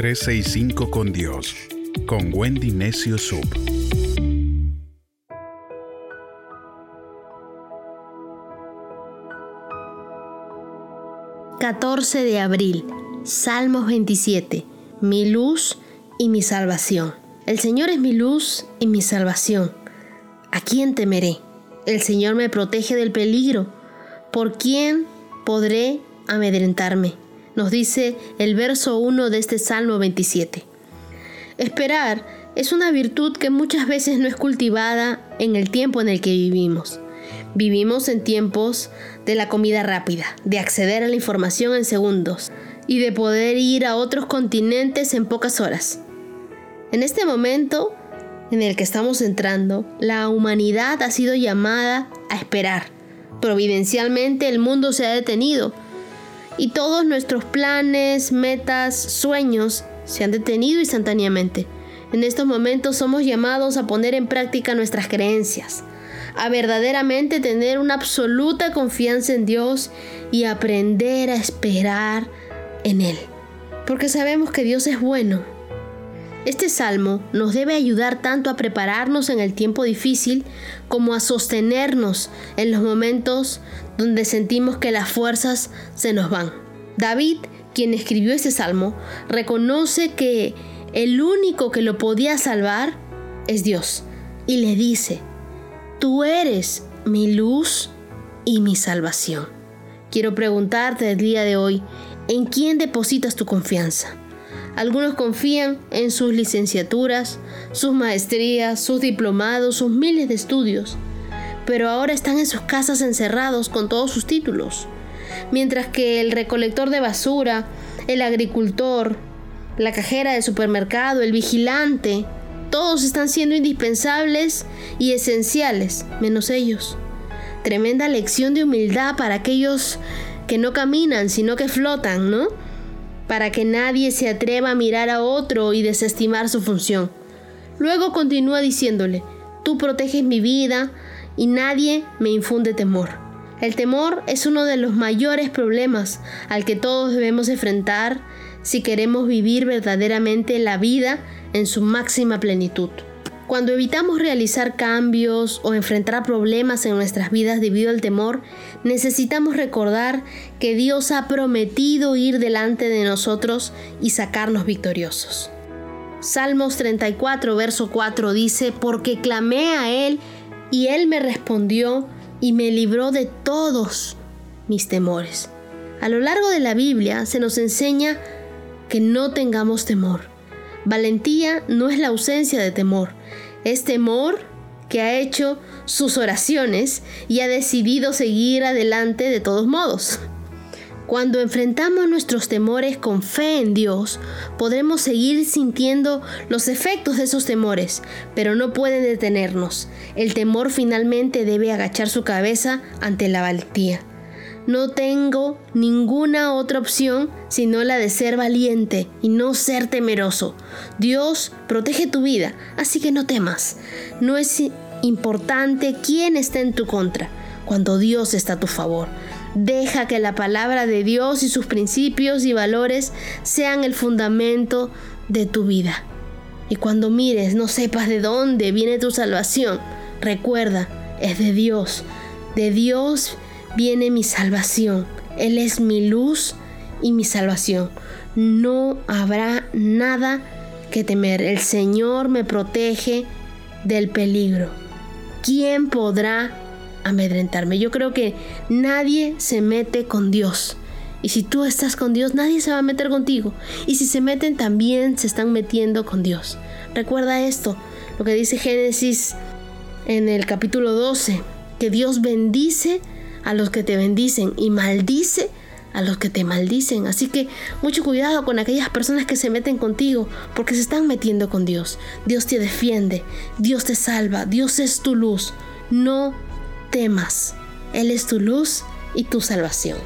365 con Dios, con Wendy Necio Sub. ...14 de abril... Salmos 27... ...mi luz y mi salvación... ...el Señor es mi luz y mi salvación... ¿A quién temeré? El Señor me protege del peligro. ¿Por quién podré amedrentarme? Nos dice el verso 1 de este Salmo 27. Esperar es una virtud que muchas veces no es cultivada en el tiempo en el que vivimos. Vivimos en tiempos de la comida rápida, de acceder a la información en segundos y de poder ir a otros continentes en pocas horas. En este momento en el que estamos entrando, la humanidad ha sido llamada a esperar. Providencialmente el mundo se ha detenido y todos nuestros planes, metas, sueños se han detenido instantáneamente. En estos momentos somos llamados a poner en práctica nuestras creencias, a verdaderamente tener una absoluta confianza en Dios y aprender a esperar en Él. Porque sabemos que Dios es bueno este salmo nos debe ayudar tanto a prepararnos en el tiempo difícil como a sostenernos en los momentos donde sentimos que las fuerzas se nos van. David, quien escribió este salmo, reconoce que el único que lo podía salvar es Dios y le dice, tú eres mi luz y mi salvación. Quiero preguntarte el día de hoy, ¿en quién depositas tu confianza? Algunos confían en sus licenciaturas, sus maestrías, sus diplomados, sus miles de estudios, pero ahora están en sus casas encerrados con todos sus títulos. Mientras que el recolector de basura, el agricultor, la cajera de supermercado, el vigilante, todos están siendo indispensables y esenciales, menos ellos. Tremenda lección de humildad para aquellos que no caminan, sino que flotan, ¿no? Para que nadie se atreva a mirar a otro y desestimar su función. Luego continúa diciéndole, tú proteges mi vida y nadie me infunde temor. El temor es uno de los mayores problemas al que todos debemos enfrentar si queremos vivir verdaderamente la vida en su máxima plenitud. Cuando evitamos realizar cambios o enfrentar problemas en nuestras vidas debido al temor, necesitamos recordar que Dios ha prometido ir delante de nosotros y sacarnos victoriosos. Salmos 34, verso 4 dice, porque clamé a Él y Él me respondió y me libró de todos mis temores. A lo largo de la Biblia se nos enseña que no tengamos temor. Valentía no es la ausencia de temor, es temor que ha hecho sus oraciones y ha decidido seguir adelante de todos modos. Cuando enfrentamos nuestros temores con fe en Dios, podremos seguir sintiendo los efectos de esos temores, pero no pueden detenernos. El temor finalmente debe agachar su cabeza ante la valentía. No tengo ninguna otra opción sino la de ser valiente y no ser temeroso. Dios protege tu vida, así que no temas. No es importante quién está en tu contra, cuando Dios está a tu favor. Deja que la palabra de Dios y sus principios y valores sean el fundamento de tu vida. Y cuando mires, no sepas de dónde viene tu salvación, recuerda, es de Dios. De Dios viene mi salvación. Él es mi luz y mi salvación. No habrá nada que temer. El Señor me protege del peligro. ¿Quién podrá amedrentarme? Yo creo que nadie se mete con Dios. Y si tú estás con Dios, nadie se va a meter contigo. Y si se meten, también se están metiendo con Dios. Recuerda esto, lo que dice Génesis en el capítulo 12, que Dios bendice a los que te bendicen y maldice a los que te maldicen. Así que mucho cuidado con aquellas personas que se meten contigo porque se están metiendo con Dios. Dios te defiende, Dios te salva, Dios es tu luz. No temas, Él es tu luz y tu salvación.